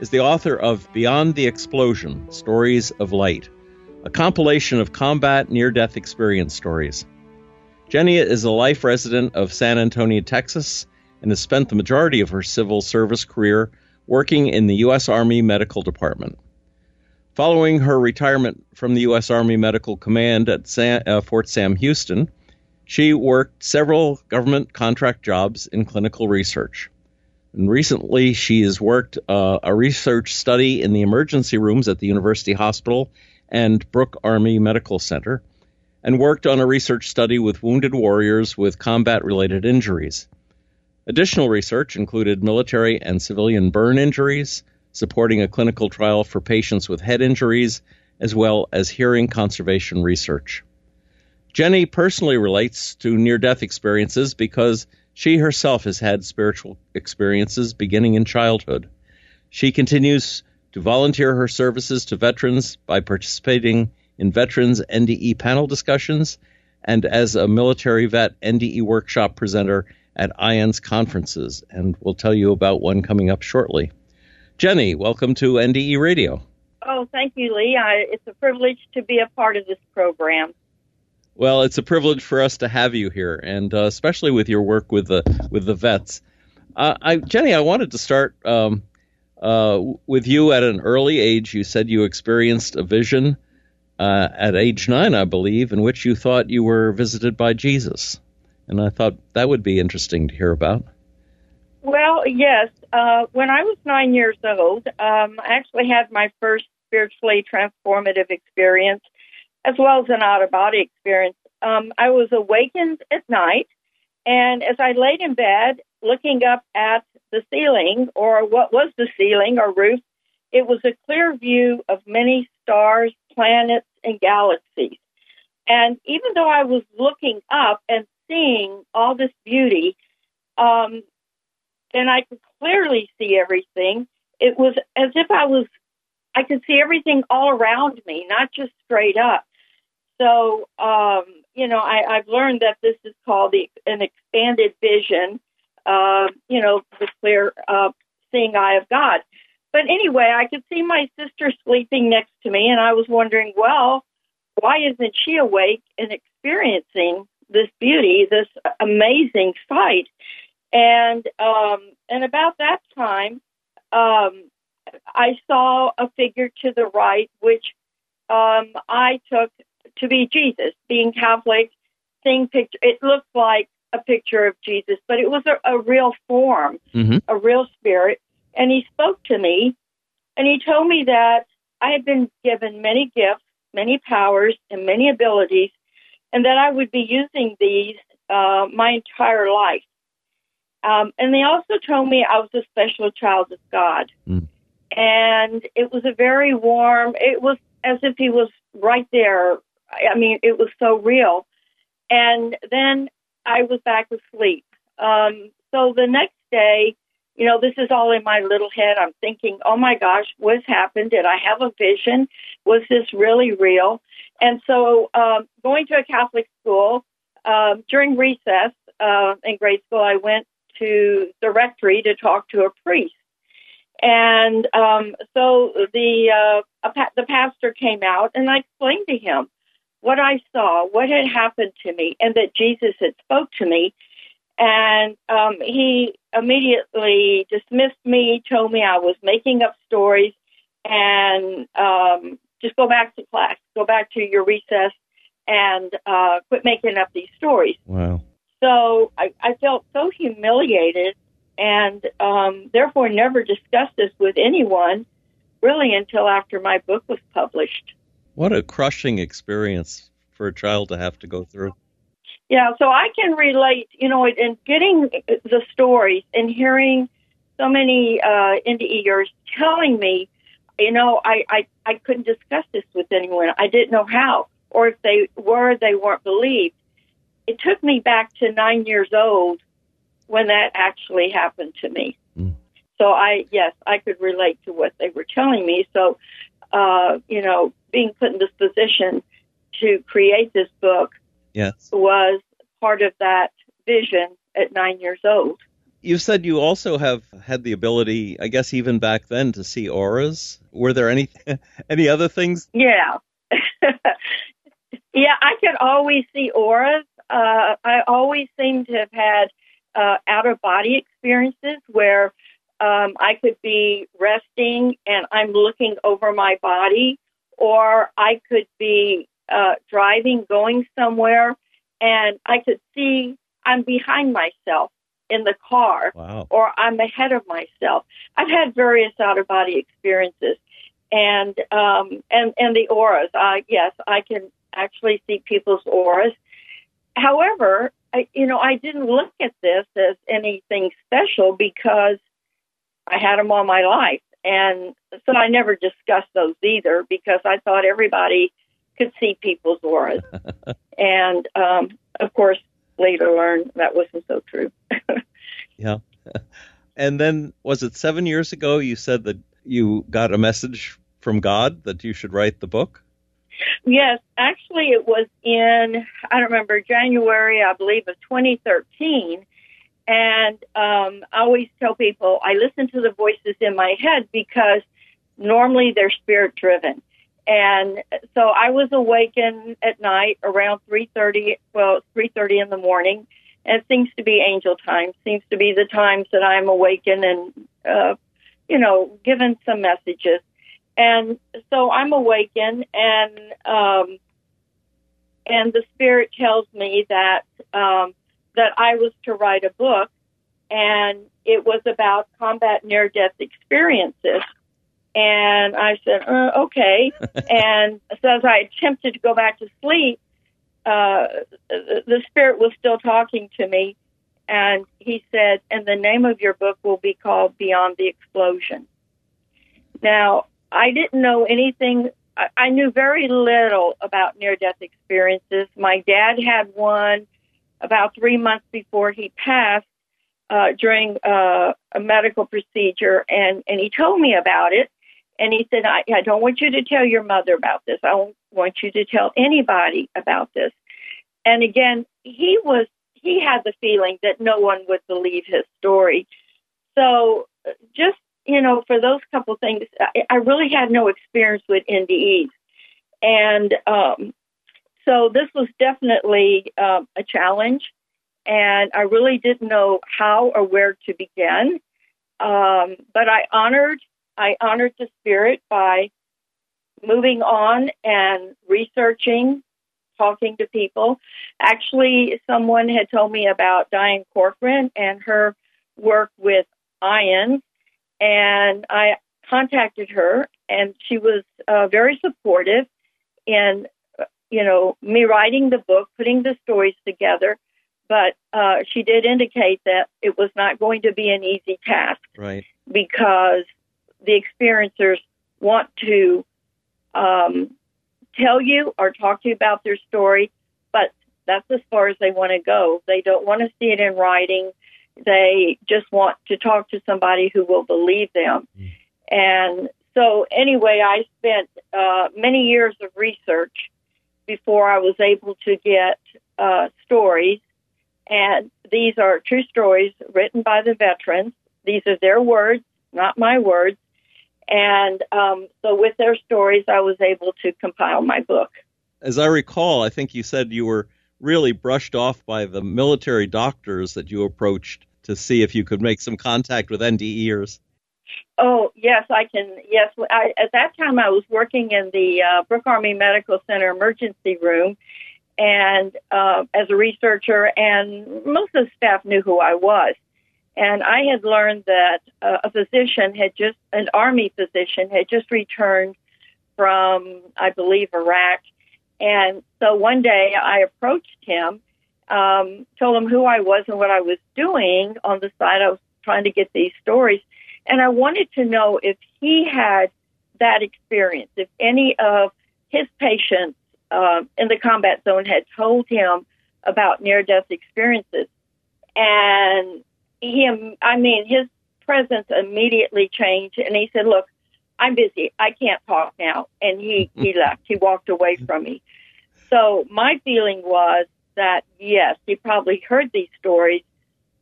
is the author of Beyond the Explosion Stories of Light, a compilation of combat near death experience stories. Jenny is a life resident of San Antonio, Texas, and has spent the majority of her civil service career working in the U.S. Army Medical Department. Following her retirement from the U.S. Army Medical Command at San, uh, Fort Sam Houston, she worked several government contract jobs in clinical research. And recently, she has worked uh, a research study in the emergency rooms at the University Hospital and Brooke Army Medical Center, and worked on a research study with wounded warriors with combat related injuries. Additional research included military and civilian burn injuries, supporting a clinical trial for patients with head injuries, as well as hearing conservation research. Jenny personally relates to near death experiences because she herself has had spiritual experiences beginning in childhood. She continues to volunteer her services to veterans by participating in veterans NDE panel discussions and as a military vet NDE workshop presenter at IANDS conferences. And we'll tell you about one coming up shortly. Jenny, welcome to NDE Radio. Oh, thank you, Lee. I, it's a privilege to be a part of this program. Well, it's a privilege for us to have you here, and uh, especially with your work with the with the vets. Uh, I, Jenny, I wanted to start um, uh, with you at an early age. You said you experienced a vision uh, at age nine, I believe, in which you thought you were visited by Jesus, and I thought that would be interesting to hear about. Well, yes. Uh, when I was nine years old, um, I actually had my first spiritually transformative experience as well as an out of body experience. Um, I was awakened at night, and as I laid in bed looking up at the ceiling, or what was the ceiling or roof, it was a clear view of many stars, planets, and galaxies. And even though I was looking up and seeing all this beauty, um, and I could clearly see everything, it was as if I was, I could see everything all around me, not just straight up. So, um, you know, I, I've learned that this is called the, an expanded vision, uh, you know, the clear uh, seeing eye of God. But anyway, I could see my sister sleeping next to me, and I was wondering, well, why isn't she awake and experiencing this beauty, this amazing sight? And um, and about that time, um, I saw a figure to the right, which um, I took to be Jesus. Being Catholic, seeing picture, it looked like a picture of Jesus, but it was a, a real form, mm-hmm. a real spirit. And he spoke to me, and he told me that I had been given many gifts, many powers, and many abilities, and that I would be using these uh, my entire life. Um, and they also told me I was a special child of God. Mm. And it was a very warm, it was as if he was right there I mean, it was so real. And then I was back asleep. Um, so the next day, you know, this is all in my little head. I'm thinking, oh my gosh, what's happened? Did I have a vision? Was this really real? And so, um, going to a Catholic school um, during recess uh, in grade school, I went to the rectory to talk to a priest. And um, so the uh, pa- the pastor came out, and I explained to him what I saw, what had happened to me, and that Jesus had spoke to me. And um, he immediately dismissed me, told me I was making up stories, and um, just go back to class, go back to your recess, and uh, quit making up these stories. Wow. So I, I felt so humiliated, and um, therefore never discussed this with anyone, really, until after my book was published. What a crushing experience for a child to have to go through. Yeah, so I can relate, you know, in getting the stories and hearing so many uh, NDEers telling me you know, I, I, I couldn't discuss this with anyone. I didn't know how, or if they were, they weren't believed. It took me back to nine years old when that actually happened to me. Mm. So I, yes, I could relate to what they were telling me. So, uh, you know, being put in this position to create this book yes. was part of that vision at nine years old. You said you also have had the ability, I guess, even back then, to see auras. Were there any any other things? Yeah, yeah. I could always see auras. Uh, I always seem to have had uh, out of body experiences where um, I could be resting and I'm looking over my body, or I could be uh, driving, going somewhere, and I could see I'm behind myself in the car wow. or I'm ahead of myself. I've had various out of body experiences and um and and the auras. Uh yes, I can actually see people's auras. However, I you know, I didn't look at this as anything special because I had them all my life. And so I never discussed those either because I thought everybody could see people's auras. and um of course later learned that wasn't so true. yeah. And then, was it seven years ago you said that you got a message from God that you should write the book? Yes, actually, it was in, I don't remember, January, I believe, of 2013. And um, I always tell people I listen to the voices in my head because normally they're spirit driven. And so I was awakened at night around 3:30, well, 3:30 in the morning, and it seems to be angel time. Seems to be the times that I'm awakened and uh, you know, given some messages. And so I'm awakened and um and the spirit tells me that um that I was to write a book and it was about combat near death experiences and I said, uh, okay. and so as I attempted to go back to sleep, uh, the spirit was still talking to me. And he said, and the name of your book will be called Beyond the Explosion. Now, I didn't know anything. I, I knew very little about near death experiences. My dad had one about three months before he passed uh, during uh, a medical procedure, and, and he told me about it. And he said, I, I don't want you to tell your mother about this. I don't want you to tell anybody about this. And again, he was, he had the feeling that no one would believe his story. So just, you know, for those couple things, I, I really had no experience with NDEs. And um, so this was definitely um, a challenge. And I really didn't know how or where to begin. Um, but I honored I honored the spirit by moving on and researching, talking to people. Actually, someone had told me about Diane Corcoran and her work with IANDS, and I contacted her, and she was uh, very supportive in, you know, me writing the book, putting the stories together. But uh, she did indicate that it was not going to be an easy task, right? Because the experiencers want to um, tell you or talk to you about their story, but that's as far as they want to go. They don't want to see it in writing. They just want to talk to somebody who will believe them. Mm. And so, anyway, I spent uh, many years of research before I was able to get uh, stories. And these are true stories written by the veterans. These are their words, not my words. And um, so, with their stories, I was able to compile my book. As I recall, I think you said you were really brushed off by the military doctors that you approached to see if you could make some contact with NDEers. Oh yes, I can. Yes, I, at that time I was working in the uh, Brooke Army Medical Center emergency room, and uh, as a researcher, and most of the staff knew who I was. And I had learned that uh, a physician had just, an army physician had just returned from, I believe, Iraq. And so one day I approached him, um, told him who I was and what I was doing on the side. I was trying to get these stories. And I wanted to know if he had that experience, if any of his patients uh, in the combat zone had told him about near death experiences, and him, I mean, his presence immediately changed, and he said, "Look, I'm busy. I can't talk now," and he he left. He walked away from me. So my feeling was that yes, he probably heard these stories,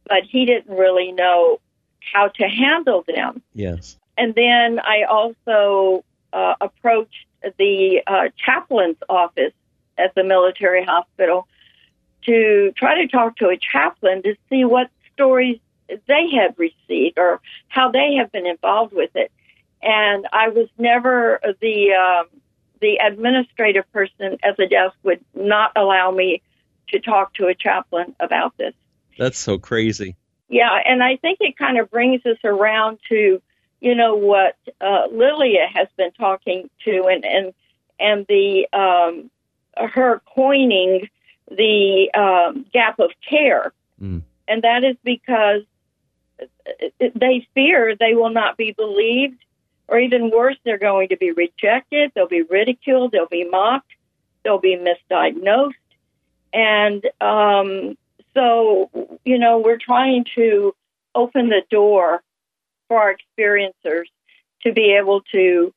but he didn't really know how to handle them. Yes. And then I also uh, approached the uh, chaplain's office at the military hospital to try to talk to a chaplain to see what stories they had received or how they have been involved with it. And I was never the um, the administrative person at the desk would not allow me to talk to a chaplain about this. That's so crazy. Yeah, and I think it kind of brings us around to, you know, what uh, Lilia has been talking to, and and and the um, her coining the um, gap of care, mm. and that is because they fear they will not be believed, or even worse, they're going to be rejected, they'll be ridiculed, they'll be mocked, they'll be misdiagnosed, and um, so you know we're trying to open the door for our experiencers to be able to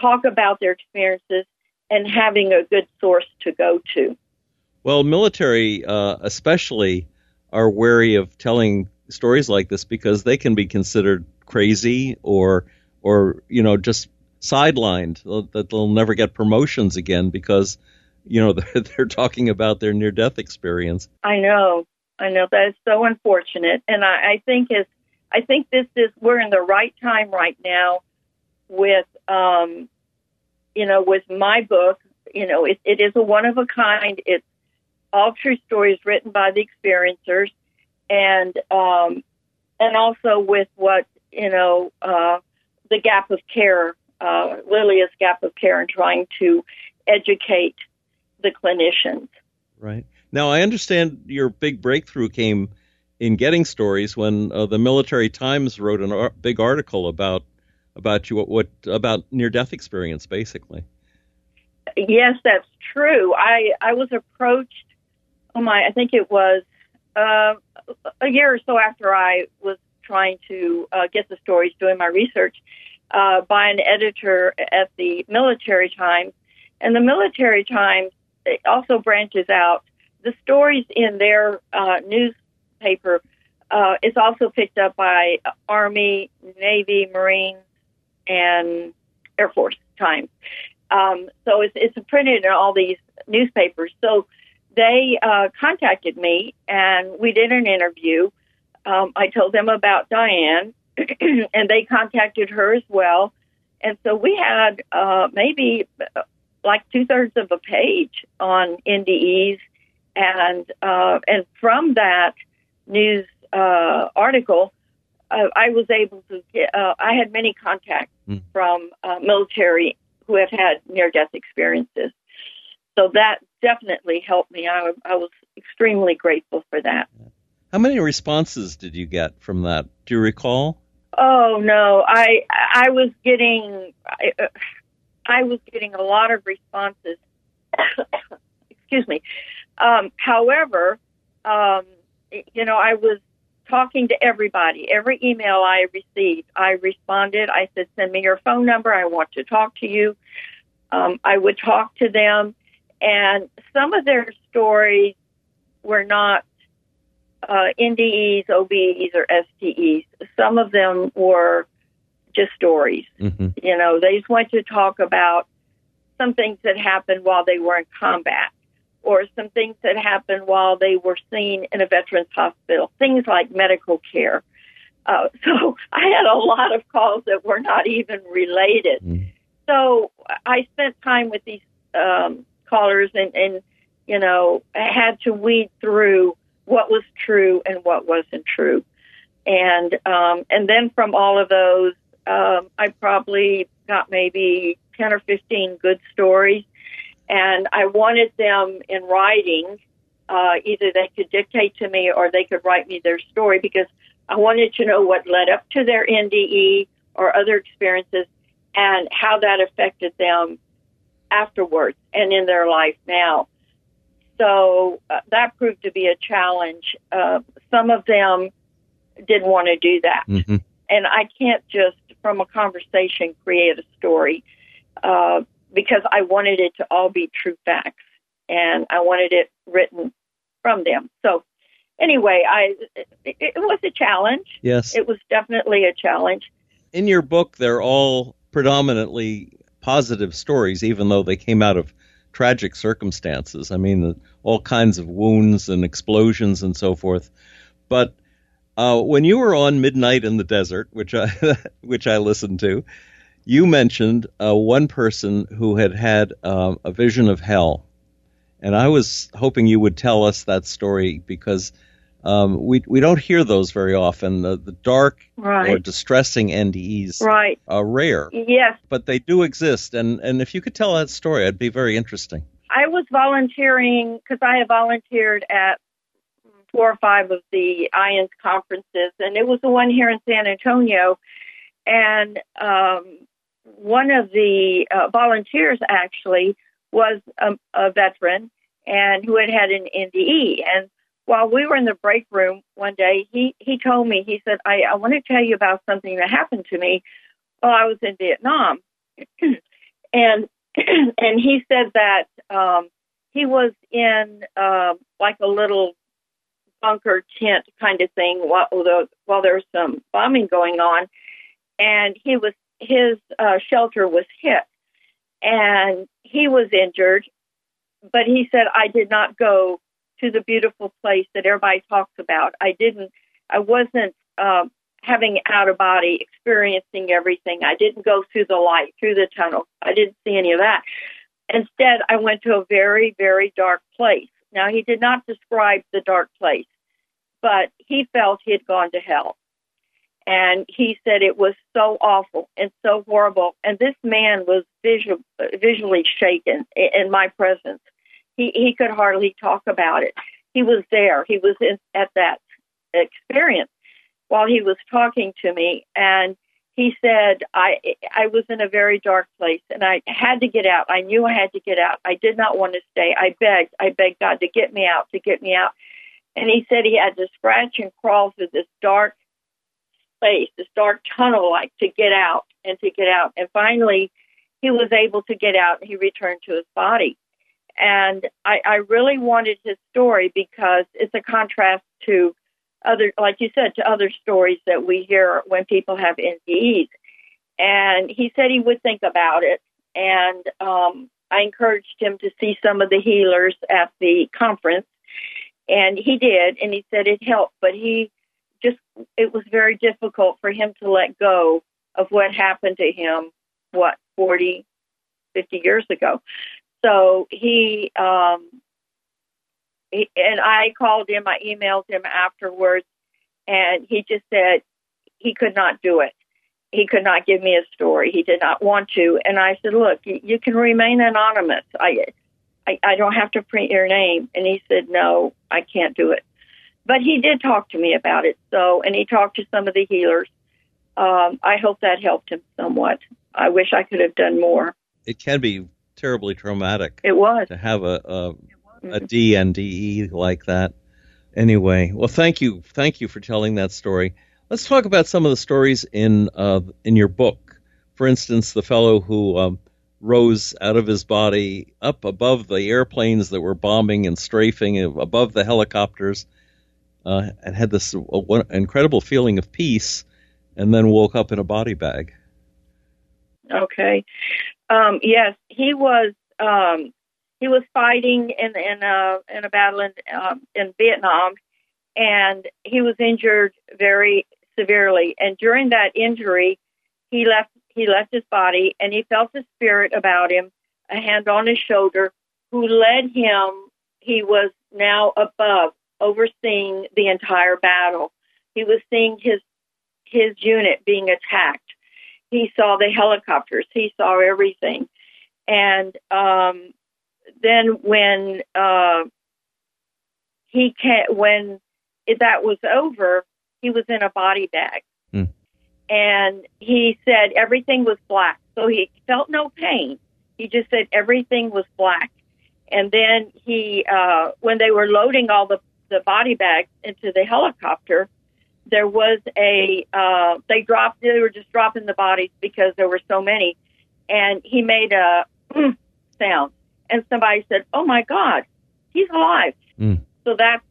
talk about their experiences and having a good source to go to. Well, military uh, especially are wary of telling stories like this because they can be considered crazy or or you know just sidelined that they'll never get promotions again because you know they're, they're talking about their near death experience. I know, I know that is so unfortunate, and I, I think is I think this is we're in the right time right now with um, you know with my book. You know, it, it is a one of a kind. It's all true stories written by the experiencers and um, and also with what you know uh, the gap of care, uh, Lilia's gap of care, and trying to educate the clinicians. Right now, I understand your big breakthrough came in getting stories when uh, the Military Times wrote a ar- big article about about you what, what about near death experience, basically. Yes, that's true. I I was approached. Oh my! I think it was uh, a year or so after I was trying to uh, get the stories, doing my research, uh, by an editor at the Military Times. And the Military Times also branches out. The stories in their uh, newspaper uh, is also picked up by Army, Navy, Marines, and Air Force Times. Um, so it's, it's printed in all these newspapers. So they uh, contacted me and we did an interview. Um, I told them about Diane, and they contacted her as well. And so we had uh, maybe uh, like two thirds of a page on NDEs, and uh, and from that news uh, article, uh, I was able to get. Uh, I had many contacts mm. from uh, military who have had near death experiences, so that definitely helped me. I, I was extremely grateful for that. How many responses did you get from that? Do you recall? Oh no, I I was getting I, uh, I was getting a lot of responses. Excuse me. Um, however, um, you know, I was talking to everybody. Every email I received, I responded. I said, "Send me your phone number. I want to talk to you." Um, I would talk to them, and some of their stories were not uh, NDEs, OBEs, or STEs. Some of them were just stories. Mm-hmm. You know, they just went to talk about some things that happened while they were in combat or some things that happened while they were seen in a veterans hospital, things like medical care. Uh, so I had a lot of calls that were not even related. Mm. So I spent time with these um, callers and, and you know had to weed through what was true and what wasn't true and um and then from all of those um i probably got maybe 10 or 15 good stories and i wanted them in writing uh either they could dictate to me or they could write me their story because i wanted to know what led up to their nde or other experiences and how that affected them afterwards and in their life now. So uh, that proved to be a challenge. Uh, some of them didn't want to do that. Mm-hmm. And I can't just, from a conversation, create a story uh, because I wanted it to all be true facts and I wanted it written from them. So anyway, I it, it was a challenge. Yes. It was definitely a challenge. In your book, they're all predominantly positive stories, even though they came out of tragic circumstances. I mean, all kinds of wounds and explosions and so forth. But uh, when you were on Midnight in the Desert, which I which I listened to, you mentioned uh, one person who had had uh, a vision of hell, and I was hoping you would tell us that story because um, we we don't hear those very often. The, the dark right. or distressing NDEs right. are rare. Yes, but they do exist, and and if you could tell that story, it'd be very interesting. I was volunteering because I have volunteered at four or five of the IANDS conferences, and it was the one here in San Antonio. And um, one of the uh, volunteers actually was a, a veteran and who had had an NDE. And while we were in the break room one day, he, he told me, he said, I, I want to tell you about something that happened to me while I was in Vietnam. and and he said that um, he was in uh, like a little bunker tent kind of thing while while there was some bombing going on, and he was his uh, shelter was hit, and he was injured, but he said I did not go to the beautiful place that everybody talks about. I didn't. I wasn't um, having out of body, experiencing everything. I didn't go through the light, through the tunnel. I didn't see any of that. Instead, I went to a very, very dark place. Now, he did not describe the dark place, but he felt he had gone to hell. And he said it was so awful and so horrible. And this man was visual, visually shaken in my presence. He, he could hardly talk about it. He was there. He was in, at that experience while he was talking to me. And he said, I, I was in a very dark place and I had to get out. I knew I had to get out. I did not want to stay. I begged, I begged God to get me out, to get me out. And he said he had to scratch and crawl through this dark space, this dark tunnel like to get out and to get out. And finally, he was able to get out and he returned to his body. And I, I really wanted his story because it's a contrast to other, like you said, to other stories that we hear when people have NDEs. And he said he would think about it. And um, I encouraged him to see some of the healers at the conference. And he did. And he said it helped. But he just, it was very difficult for him to let go of what happened to him, what, 40, 50 years ago. So he, um, he, and I called him, I emailed him afterwards, and he just said he could not do it. He could not give me a story. He did not want to. And I said, "Look, you, you can remain anonymous. I, I, I don't have to print your name." And he said, "No, I can't do it." But he did talk to me about it. So, and he talked to some of the healers. Um, I hope that helped him somewhat. I wish I could have done more. It can be terribly traumatic. It was to have a a, a DNDE like that. Anyway, well, thank you, thank you for telling that story. Let's talk about some of the stories in uh, in your book. For instance, the fellow who um, rose out of his body up above the airplanes that were bombing and strafing, above the helicopters, uh, and had this uh, incredible feeling of peace, and then woke up in a body bag. Okay. Um, yes, he was. Um, he was fighting in in a in a battle in um, in Vietnam, and he was injured very severely. And during that injury, he left he left his body, and he felt a spirit about him, a hand on his shoulder, who led him. He was now above, overseeing the entire battle. He was seeing his his unit being attacked. He saw the helicopters. He saw everything. And um, then when uh, he can, when that was over, he was in a body bag. Mm. and he said everything was black. So he felt no pain. He just said everything was black. And then he, uh, when they were loading all the, the body bags into the helicopter, there was a, uh, they dropped, they were just dropping the bodies because there were so many. And he made a sound. And somebody said, Oh my God, he's alive. Mm. So that's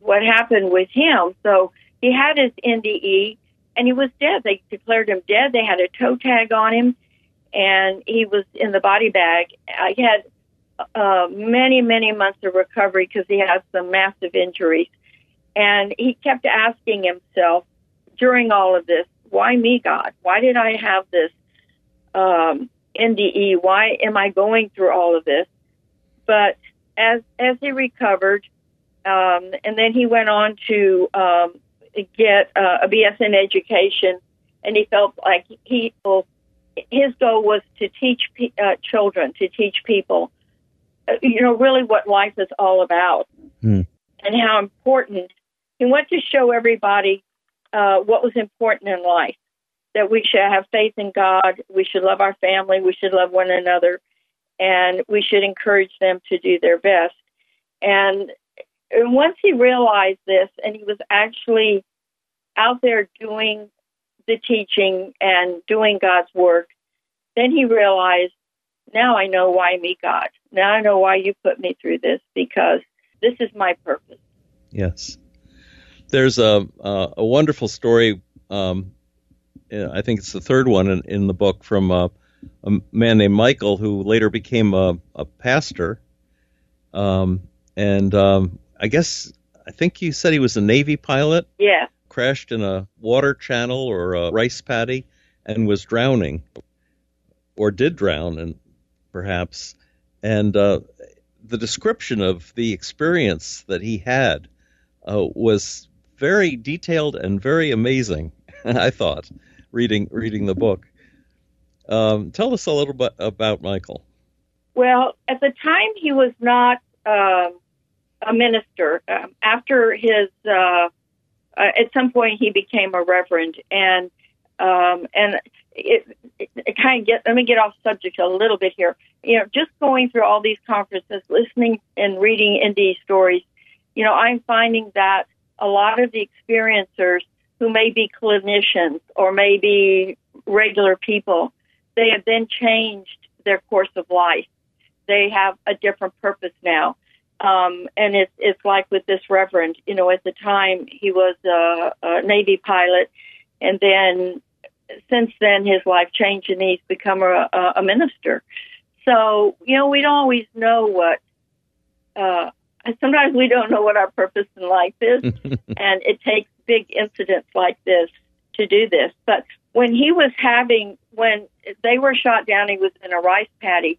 what happened with him. So he had his NDE and he was dead. They declared him dead. They had a toe tag on him and he was in the body bag. I had uh, many, many months of recovery because he had some massive injuries. And he kept asking himself during all of this, why me, God? Why did I have this um, NDE? Why am I going through all of this? But as as he recovered, um, and then he went on to um, get uh, a BS in education, and he felt like he his goal was to teach uh, children, to teach people, you know, really what life is all about, mm. and how important. He wanted to show everybody uh, what was important in life. That we should have faith in God, we should love our family, we should love one another, and we should encourage them to do their best. And once he realized this, and he was actually out there doing the teaching and doing God's work, then he realized, now I know why me, God. Now I know why you put me through this because this is my purpose. Yes. There's a a, a wonderful story. Um, I think it's the third one in, in the book from uh, a man named Michael who later became a, a pastor. Um, and um, I guess I think you said he was a Navy pilot. Yeah crashed in a water channel or a rice paddy and was drowning, or did drown, and perhaps. And uh, the description of the experience that he had uh, was very detailed and very amazing. I thought reading reading the book. Um, tell us a little bit about Michael. Well, at the time he was not uh, a minister. Um, after his uh, uh, at some point he became a reverend and um, and it, it, it kind of get let me get off subject a little bit here. You know, just going through all these conferences, listening and reading NDE stories, you know, I'm finding that a lot of the experiencers who may be clinicians or maybe regular people, they have then changed their course of life. They have a different purpose now. Um, and it's it's like with this reverend, you know, at the time he was a, a Navy pilot, and then since then his life changed and he's become a, a minister. So you know, we don't always know what. Uh, sometimes we don't know what our purpose in life is, and it takes big incidents like this to do this. But when he was having, when they were shot down, he was in a rice paddy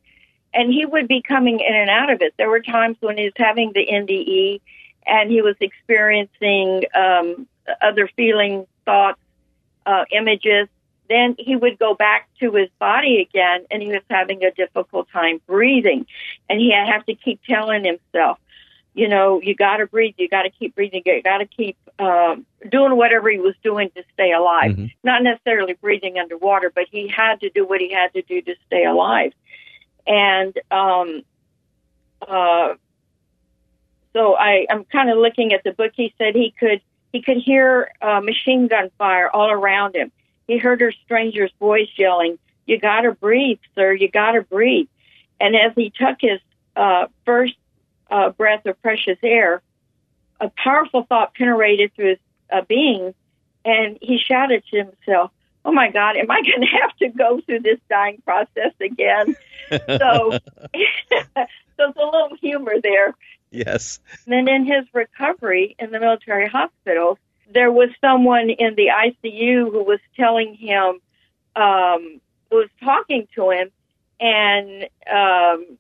and he would be coming in and out of it. There were times when he was having the NDE and he was experiencing um, other feelings, thoughts, uh, images. Then he would go back to his body again and he was having a difficult time breathing. And he had have to keep telling himself, you know, you got to breathe, you got to keep breathing, you got to keep um, doing whatever he was doing to stay alive. Mm-hmm. Not necessarily breathing underwater, but he had to do what he had to do to stay alive and um, uh, so I, I'm kind of looking at the book. He said he could he could hear uh, machine gun fire all around him. He heard her stranger's voice yelling, "You got to breathe, sir. You got to breathe." And as he took his uh, first uh, breath of precious air, a powerful thought penetrated through his uh, being, and he shouted to himself, "Oh my God, am I going to have to go through this dying process again?" so, so there's a little humor there. Yes. And then in his recovery in the military hospitals, there was someone in the ICU who was telling him, um, was talking to him, and um,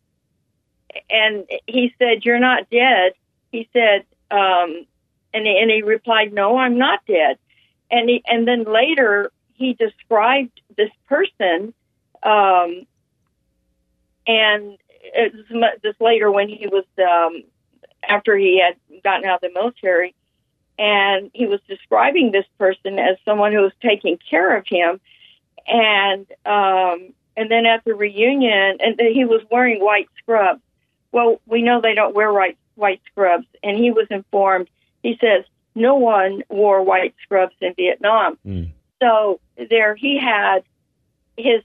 and he said, "You're not dead." He said, um, and and he replied, "No, I'm not dead." And he, and then later he described this person um, and this later when he was um, after he had gotten out of the military, and he was describing this person as someone who was taking care of him, and um, and then at the reunion, and he was wearing white scrubs. Well, we know they don't wear white white scrubs, and he was informed. He says no one wore white scrubs in Vietnam. Mm. So there he had his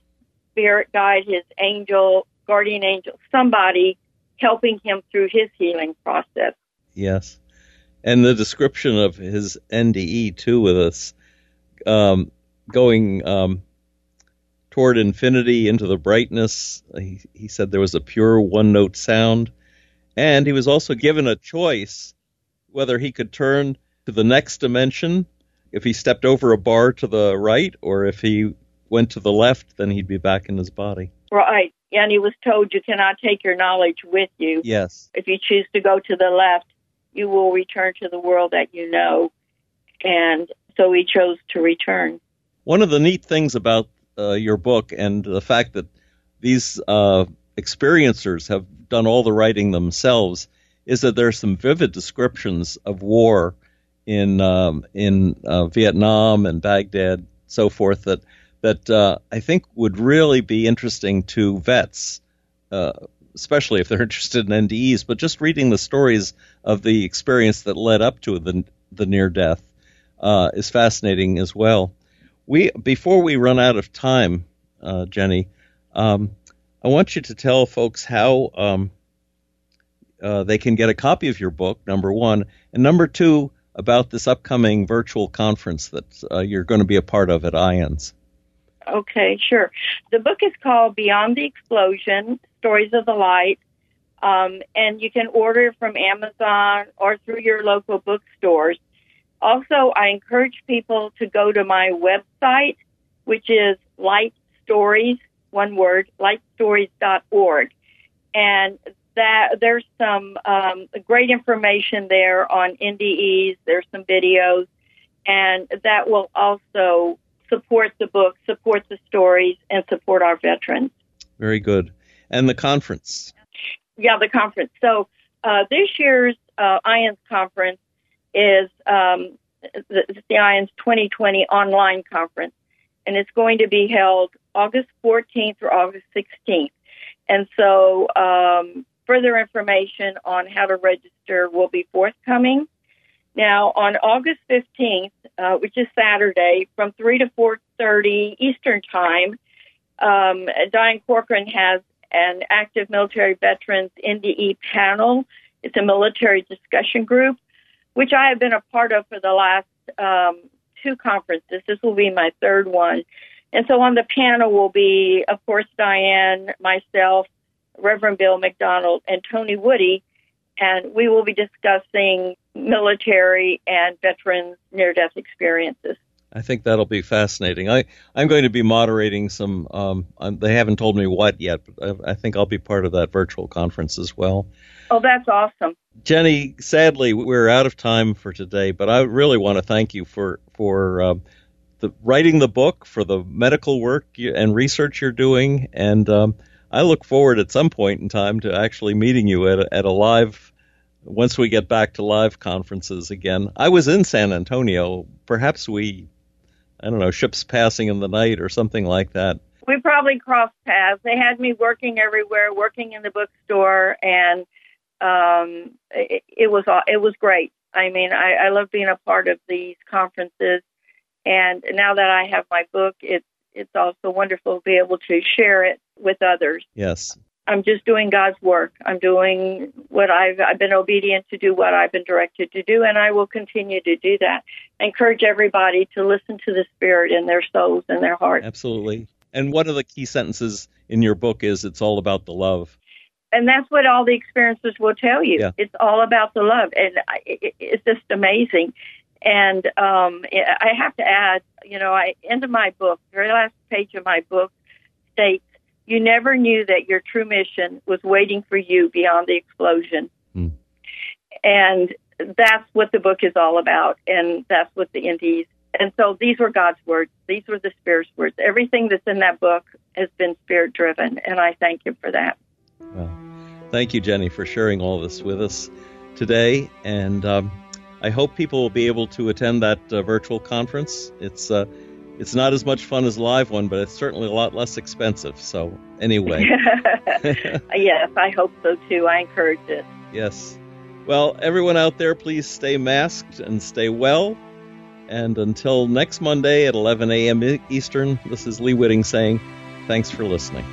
spirit guide, his angel, guardian angel, somebody helping him through his healing process. Yes. And the description of his NDE too with us um, going um, toward infinity into the brightness. He, he said there was a pure one note sound. And he was also given a choice whether he could turn to the next dimension if he stepped over a bar to the right or if he went to the left, then he'd be back in his body. Right. And he was told you cannot take your knowledge with you. Yes. If you choose to go to the left, you will return to the world that you know. And so he chose to return. One of the neat things about uh, your book and the fact that these uh, experiencers have done all the writing themselves is that there are some vivid descriptions of war in um, in uh, Vietnam and Baghdad, so forth that that uh, I think would really be interesting to vets, uh, especially if they're interested in NDEs. But just reading the stories of the experience that led up to the the near death uh, is fascinating as well. We before we run out of time, uh, Jenny, um, I want you to tell folks how um, uh, they can get a copy of your book. Number one, and number two about this upcoming virtual conference that uh, you're going to be a part of at IANDS. Okay, sure. The book is called Beyond the Explosion Stories of the Light, um, and you can order from Amazon or through your local bookstores. Also, I encourage people to go to my website, which is Light Stories, one word, lightstories.org. And that there's some um, great information there on NDEs. There's some videos, and that will also support the book, support the stories, and support our veterans. Very good. And the conference. Yeah, the conference. So uh, this year's uh, IANDS conference is um, the, the IANDS 2020 online conference, and it's going to be held August 14th or August 16th. And so um, Further information on how to register will be forthcoming. Now, on August 15th, uh, which is Saturday, from 3 to 4.30 Eastern Time, um, Diane Corcoran has an active military veterans NDE panel. It's a military discussion group, which I have been a part of for the last um, two conferences. This will be my third one. And so on the panel will be, of course, Diane, myself, Reverend Bill McDonald, and Tony Woody, and we will be discussing military and veterans near death experiences. I think that'll be fascinating. I, I'm going to be moderating some, um, they haven't told me what yet, but I, I think I'll be part of that virtual conference as well. Oh, that's awesome. Jenny, sadly, we're out of time for today, but I really want to thank you for, for uh, the, writing the book, for the medical work and research you're doing, and um, I look forward at some point in time to actually meeting you at a, at a live once we get back to live conferences again. I was in San Antonio. Perhaps we, I don't know, ships passing in the night or something like that. We probably crossed paths. They had me working everywhere, working in the bookstore, and um, it, it was it was great. I mean, I, I love being a part of these conferences, and now that I have my book, it's it's also wonderful to be able to share it with others. Yes. I'm just doing God's work. I'm doing what I've I've been obedient to do what I've been directed to do and I will continue to do that. I encourage everybody to listen to the spirit in their souls and their hearts. Absolutely. And one of the key sentences in your book is it's all about the love. And that's what all the experiences will tell you. Yeah. It's all about the love and it's just amazing. And um, I have to add, you know, I end of my book, very last page of my book states, "You never knew that your true mission was waiting for you beyond the explosion." Mm. And that's what the book is all about, and that's what the NDEs. And so these were God's words. These were the Spirit's words. Everything that's in that book has been Spirit driven, and I thank Him for that. Well, thank you, Jenny, for sharing all this with us today. And um, I hope people will be able to attend that uh, virtual conference. It's uh, it's not as much fun as a live one, but it's certainly a lot less expensive. So anyway, yes, I hope so too. I encourage it. Yes. Well, everyone out there, please stay masked and stay well. And until next Monday at 11 a.m. Eastern, this is Lee Witting saying thanks for listening.